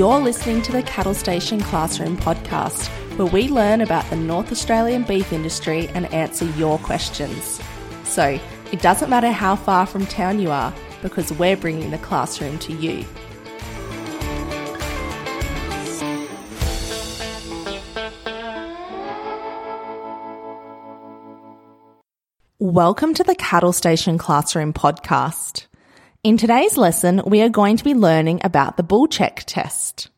You're listening to the Cattle Station Classroom podcast, where we learn about the North Australian beef industry and answer your questions. So, it doesn't matter how far from town you are, because we're bringing the classroom to you. Welcome to the Cattle Station Classroom podcast. In today's lesson, we are going to be learning about the bull check test.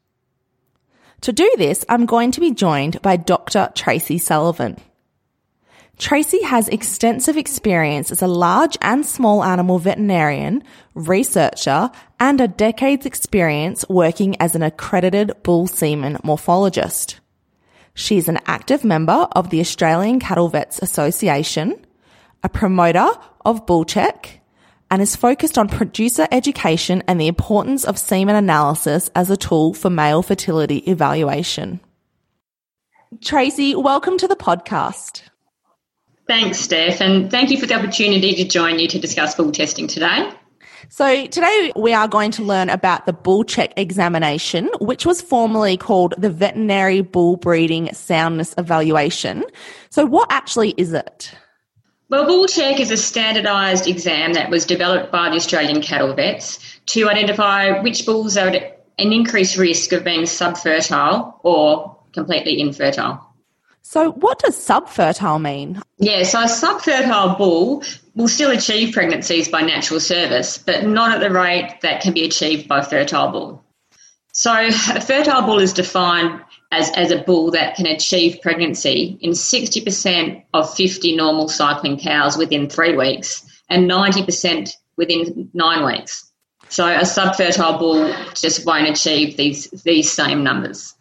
To do this, I'm going to be joined by Dr. Tracy Sullivan. Tracy has extensive experience as a large and small animal veterinarian, researcher, and a decade's experience working as an accredited bull semen morphologist. She is an active member of the Australian Cattle Vets Association, a promoter of Bullcheck, and is focused on producer education and the importance of semen analysis as a tool for male fertility evaluation. Tracy, welcome to the podcast. Thanks, Steph, and thank you for the opportunity to join you to discuss bull testing today. So, today we are going to learn about the bull check examination, which was formerly called the Veterinary Bull Breeding Soundness Evaluation. So, what actually is it? Well, bull check is a standardised exam that was developed by the Australian cattle vets to identify which bulls are at an increased risk of being subfertile or completely infertile. So, what does subfertile mean? Yeah, so a subfertile bull will still achieve pregnancies by natural service, but not at the rate that can be achieved by fertile bull. So, a fertile bull is defined as, as a bull that can achieve pregnancy in 60% of 50 normal cycling cows within three weeks and 90% within nine weeks. So a subfertile bull just won't achieve these these same numbers.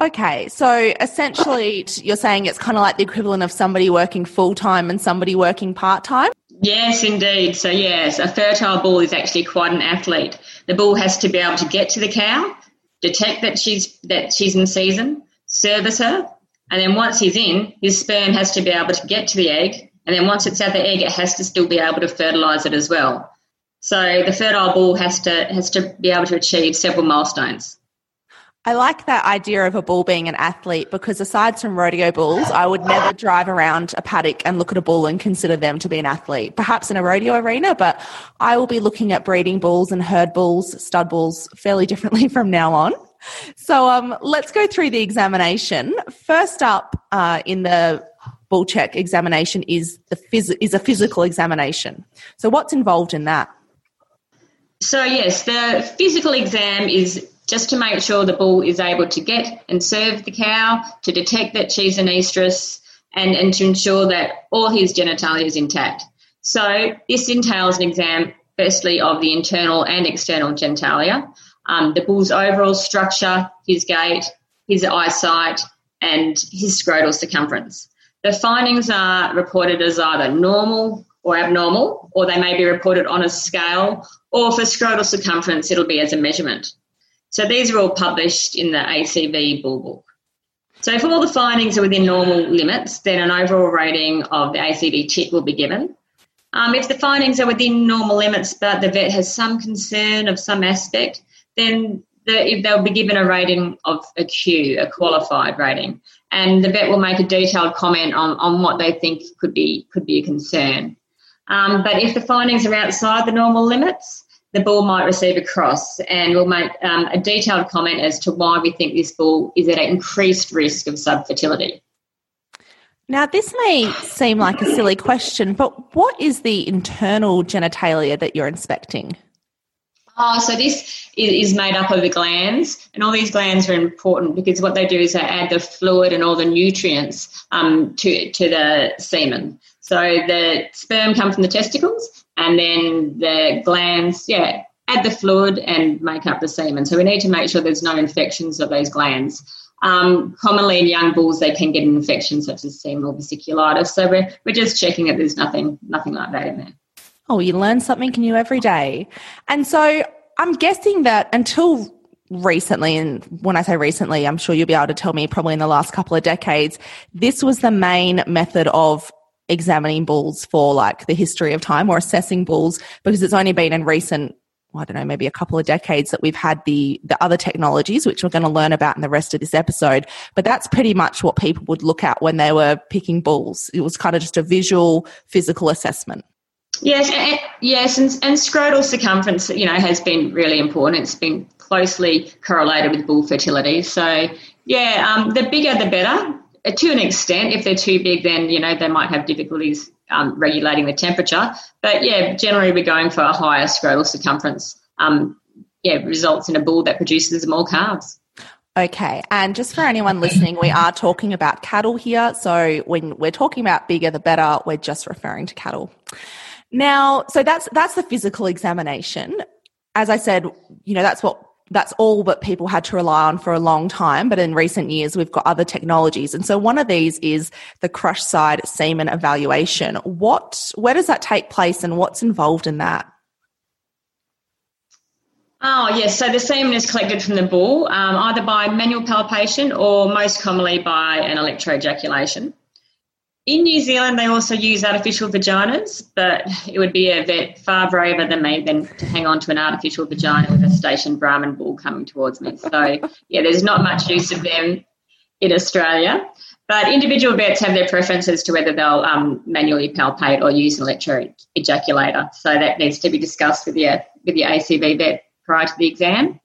Okay, so essentially you're saying it's kind of like the equivalent of somebody working full time and somebody working part time? Yes, indeed. So yes, a fertile bull is actually quite an athlete. The bull has to be able to get to the cow detect that she's that she's in season, service her, and then once he's in, his sperm has to be able to get to the egg, and then once it's at the egg, it has to still be able to fertilize it as well. So the fertile bull has to has to be able to achieve several milestones. I like that idea of a bull being an athlete because aside from rodeo bulls, I would never drive around a paddock and look at a bull and consider them to be an athlete. Perhaps in a rodeo arena, but I will be looking at breeding bulls and herd bulls, stud bulls fairly differently from now on. So um, let's go through the examination. First up uh, in the bull check examination is the phys- is a physical examination. So what's involved in that? So yes, the physical exam is just to make sure the bull is able to get and serve the cow, to detect that she's an estrus, and, and to ensure that all his genitalia is intact. So this entails an exam, firstly, of the internal and external genitalia, um, the bull's overall structure, his gait, his eyesight, and his scrotal circumference. The findings are reported as either normal or abnormal, or they may be reported on a scale, or for scrotal circumference, it'll be as a measurement. So these are all published in the ACV Bull Book. So if all the findings are within normal limits, then an overall rating of the ACV tick will be given. Um, if the findings are within normal limits, but the vet has some concern of some aspect, then the, they'll be given a rating of a Q, a qualified rating, and the vet will make a detailed comment on, on what they think could be could be a concern. Um, but if the findings are outside the normal limits, the bull might receive a cross, and we'll make um, a detailed comment as to why we think this bull is at an increased risk of subfertility. Now, this may seem like a silly question, but what is the internal genitalia that you're inspecting? Oh, so this is made up of the glands, and all these glands are important because what they do is they add the fluid and all the nutrients um, to to the semen. So the sperm come from the testicles, and then the glands, yeah, add the fluid and make up the semen. So we need to make sure there's no infections of those glands. Um, commonly in young bulls, they can get an infection such as seminal vesiculitis. So we're, we're just checking that there's nothing nothing like that in there. Oh, you learn something new every day. And so I'm guessing that until recently, and when I say recently, I'm sure you'll be able to tell me probably in the last couple of decades, this was the main method of examining bulls for like the history of time or assessing bulls because it's only been in recent I don't know, maybe a couple of decades that we've had the the other technologies, which we're going to learn about in the rest of this episode. But that's pretty much what people would look at when they were picking bulls. It was kind of just a visual, physical assessment. Yes, and, yes, and, and scrotal circumference, you know, has been really important. It's been closely correlated with bull fertility. So, yeah, um, the bigger the better. Uh, to an extent, if they're too big, then you know they might have difficulties um, regulating the temperature. But yeah, generally we're going for a higher scrotal circumference. Um, yeah, results in a bull that produces more calves. Okay, and just for anyone listening, we are talking about cattle here. So when we're talking about bigger the better, we're just referring to cattle. Now, so that's that's the physical examination. As I said, you know, that's what that's all that people had to rely on for a long time. But in recent years, we've got other technologies. And so one of these is the crush side semen evaluation. What, where does that take place and what's involved in that? Oh, yes. So the semen is collected from the bull, um, either by manual palpation or most commonly by an electroejaculation. In New Zealand, they also use artificial vaginas, but it would be a vet far braver than me than to hang on to an artificial vagina with a stationed Brahman bull coming towards me. So, yeah, there's not much use of them in Australia. But individual vets have their preferences to whether they'll um, manually palpate or use an electro ejaculator. So that needs to be discussed with your with your ACV vet prior to the exam.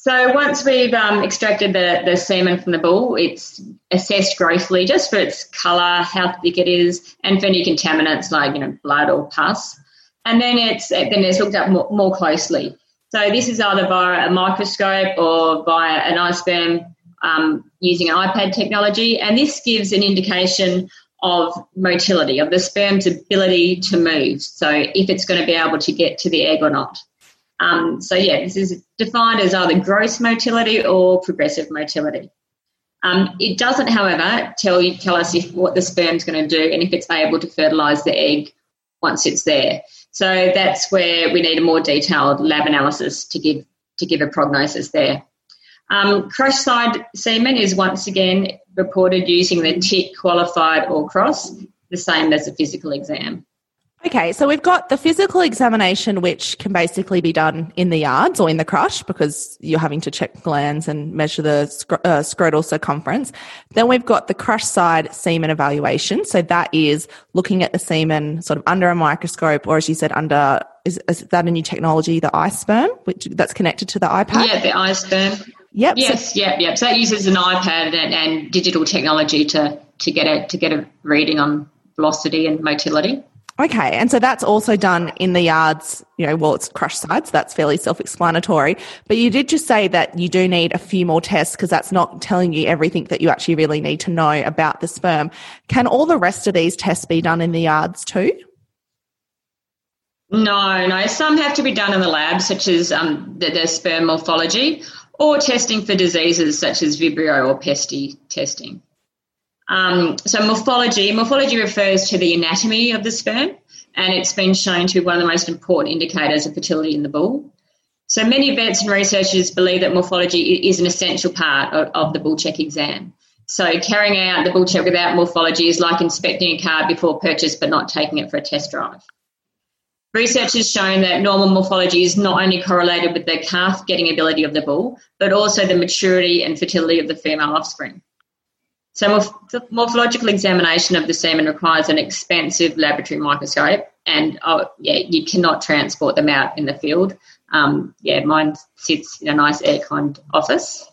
So once we've um, extracted the, the semen from the bull, it's assessed grossly just for its colour, how thick it is, and for any contaminants like you know blood or pus. And then it's then it's looked at more, more closely. So this is either via a microscope or via an iSperm um, using an iPad technology, and this gives an indication of motility, of the sperm's ability to move. So if it's going to be able to get to the egg or not. Um, so yeah, this is defined as either gross motility or progressive motility. Um, it doesn't, however, tell you tell us if what the sperm's going to do and if it's able to fertilise the egg once it's there. So that's where we need a more detailed lab analysis to give to give a prognosis there. Um, crush side semen is once again reported using the tick qualified or cross, the same as a physical exam. Okay, so we've got the physical examination, which can basically be done in the yards or in the crush because you're having to check glands and measure the scr- uh, scrotal circumference. Then we've got the crush side semen evaluation. So that is looking at the semen sort of under a microscope, or as you said, under is, is that a new technology, the iSperm, which that's connected to the iPad? Yeah, the iSperm. Yep. Yes. So, yep. Yep. So that uses an iPad and, and digital technology to to get a to get a reading on velocity and motility. Okay, and so that's also done in the yards, you know, well, it's crush sides, that's fairly self explanatory. But you did just say that you do need a few more tests because that's not telling you everything that you actually really need to know about the sperm. Can all the rest of these tests be done in the yards too? No, no. Some have to be done in the lab, such as um, the, the sperm morphology, or testing for diseases such as Vibrio or PESTI testing. Um, so morphology, morphology refers to the anatomy of the sperm, and it's been shown to be one of the most important indicators of fertility in the bull. So many vets and researchers believe that morphology is an essential part of, of the bull check exam. So carrying out the bull check without morphology is like inspecting a car before purchase but not taking it for a test drive. Research has shown that normal morphology is not only correlated with the calf getting ability of the bull, but also the maturity and fertility of the female offspring. So, morph- morphological examination of the semen requires an expensive laboratory microscope, and oh, yeah, you cannot transport them out in the field. Um, yeah, mine sits in a nice air-conned office.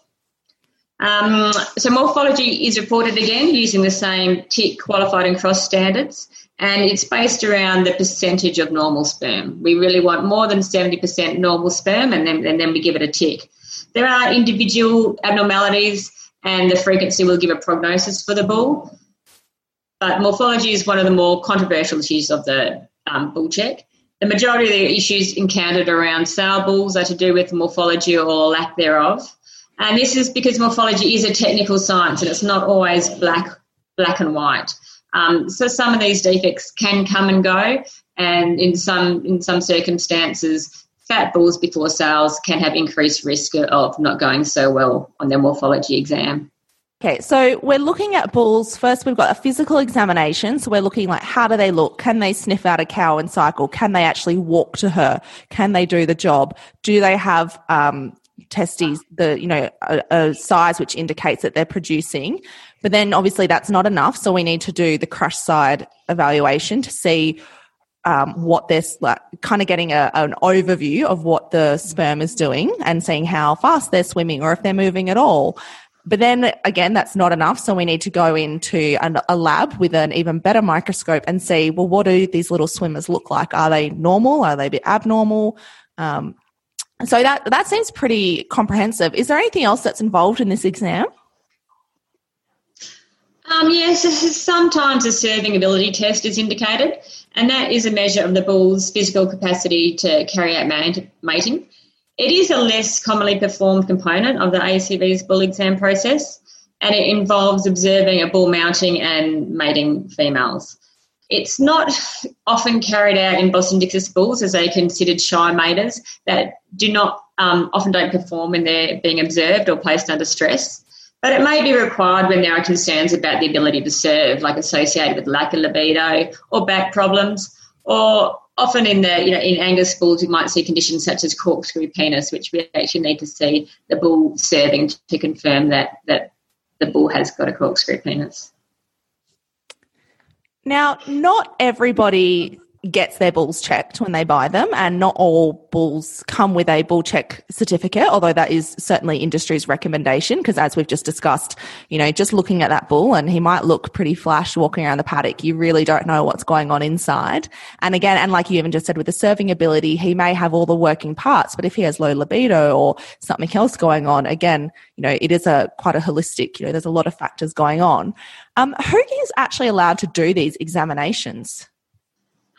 Um, so morphology is reported again using the same tick qualified and cross standards, and it's based around the percentage of normal sperm. We really want more than 70% normal sperm, and then, and then we give it a tick. There are individual abnormalities, and the frequency will give a prognosis for the bull, but morphology is one of the more controversial issues of the um, bull check. The majority of the issues encountered around sow bulls are to do with morphology or lack thereof. And this is because morphology is a technical science and it's not always black, black and white. Um, so some of these defects can come and go, and in some in some circumstances, fat bulls before sales can have increased risk of not going so well on their morphology exam. Okay, so we're looking at bulls. First, we've got a physical examination. So we're looking like how do they look? Can they sniff out a cow and cycle? Can they actually walk to her? Can they do the job? Do they have um, testes, the you know a, a, size which indicates that they're producing. But then obviously that's not enough, so we need to do the crush side evaluation to see um, what they're like, kind of getting a, an overview of what the sperm is doing and seeing how fast they're swimming or if they're moving at all. But then again, that's not enough. So we need to go into an, a lab with an even better microscope and see, well, what do these little swimmers look like? Are they normal? Are they a bit abnormal? Um, so that that seems pretty comprehensive. Is there anything else that's involved in this exam? Um, yes, sometimes a serving ability test is indicated, and that is a measure of the bull's physical capacity to carry out mating. It is a less commonly performed component of the ACV's bull exam process, and it involves observing a bull mounting and mating females. It's not often carried out in Bos Indicus bulls as they are considered shy maters that do not um, often don't perform when they're being observed or placed under stress. But it may be required when there are concerns about the ability to serve, like associated with lack of libido or back problems, or often in the you know in Angus bulls we might see conditions such as corkscrew penis, which we actually need to see the bull serving to confirm that that the bull has got a corkscrew penis. Now, not everybody gets their bulls checked when they buy them and not all bulls come with a bull check certificate although that is certainly industry's recommendation because as we've just discussed you know just looking at that bull and he might look pretty flash walking around the paddock you really don't know what's going on inside. And again and like you even just said with the serving ability he may have all the working parts but if he has low libido or something else going on again you know it is a quite a holistic you know there's a lot of factors going on. Um, who is actually allowed to do these examinations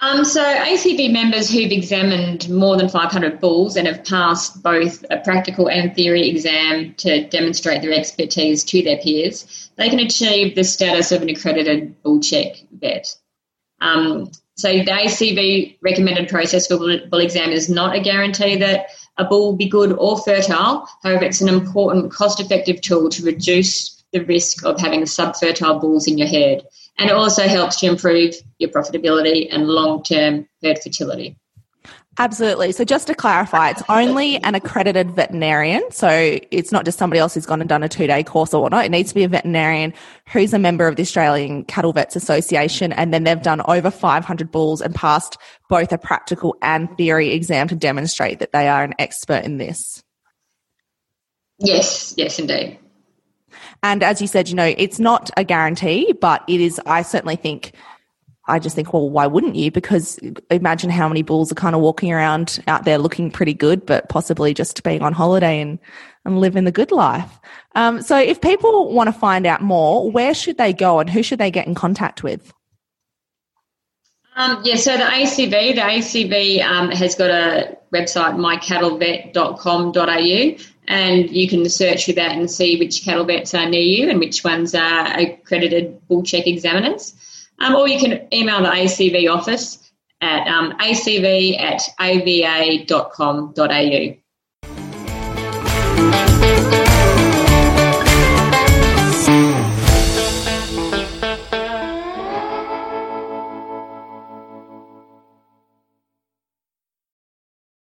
um, so ACV members who've examined more than 500 bulls and have passed both a practical and theory exam to demonstrate their expertise to their peers, they can achieve the status of an accredited bull check vet. Um, so the ACV recommended process for bull exam is not a guarantee that a bull will be good or fertile. However, it's an important cost-effective tool to reduce the risk of having subfertile bulls in your herd and it also helps to improve your profitability and long term herd fertility. Absolutely. So just to clarify, it's only an accredited veterinarian. So it's not just somebody else who's gone and done a two day course or whatnot. It needs to be a veterinarian who's a member of the Australian Cattle Vets Association. And then they've done over 500 bulls and passed both a practical and theory exam to demonstrate that they are an expert in this. Yes, yes, indeed. And as you said, you know, it's not a guarantee, but it is, I certainly think, I just think, well, why wouldn't you? Because imagine how many bulls are kind of walking around out there looking pretty good, but possibly just being on holiday and, and living the good life. Um, so if people want to find out more, where should they go and who should they get in contact with? Um, yeah, so the ACV, the ACV um, has got a website, mycattlevet.com.au, and you can search for that and see which cattle vets are near you and which ones are accredited bull check examiners. Um, or you can email the ACV office at um, acv at ava.com.au.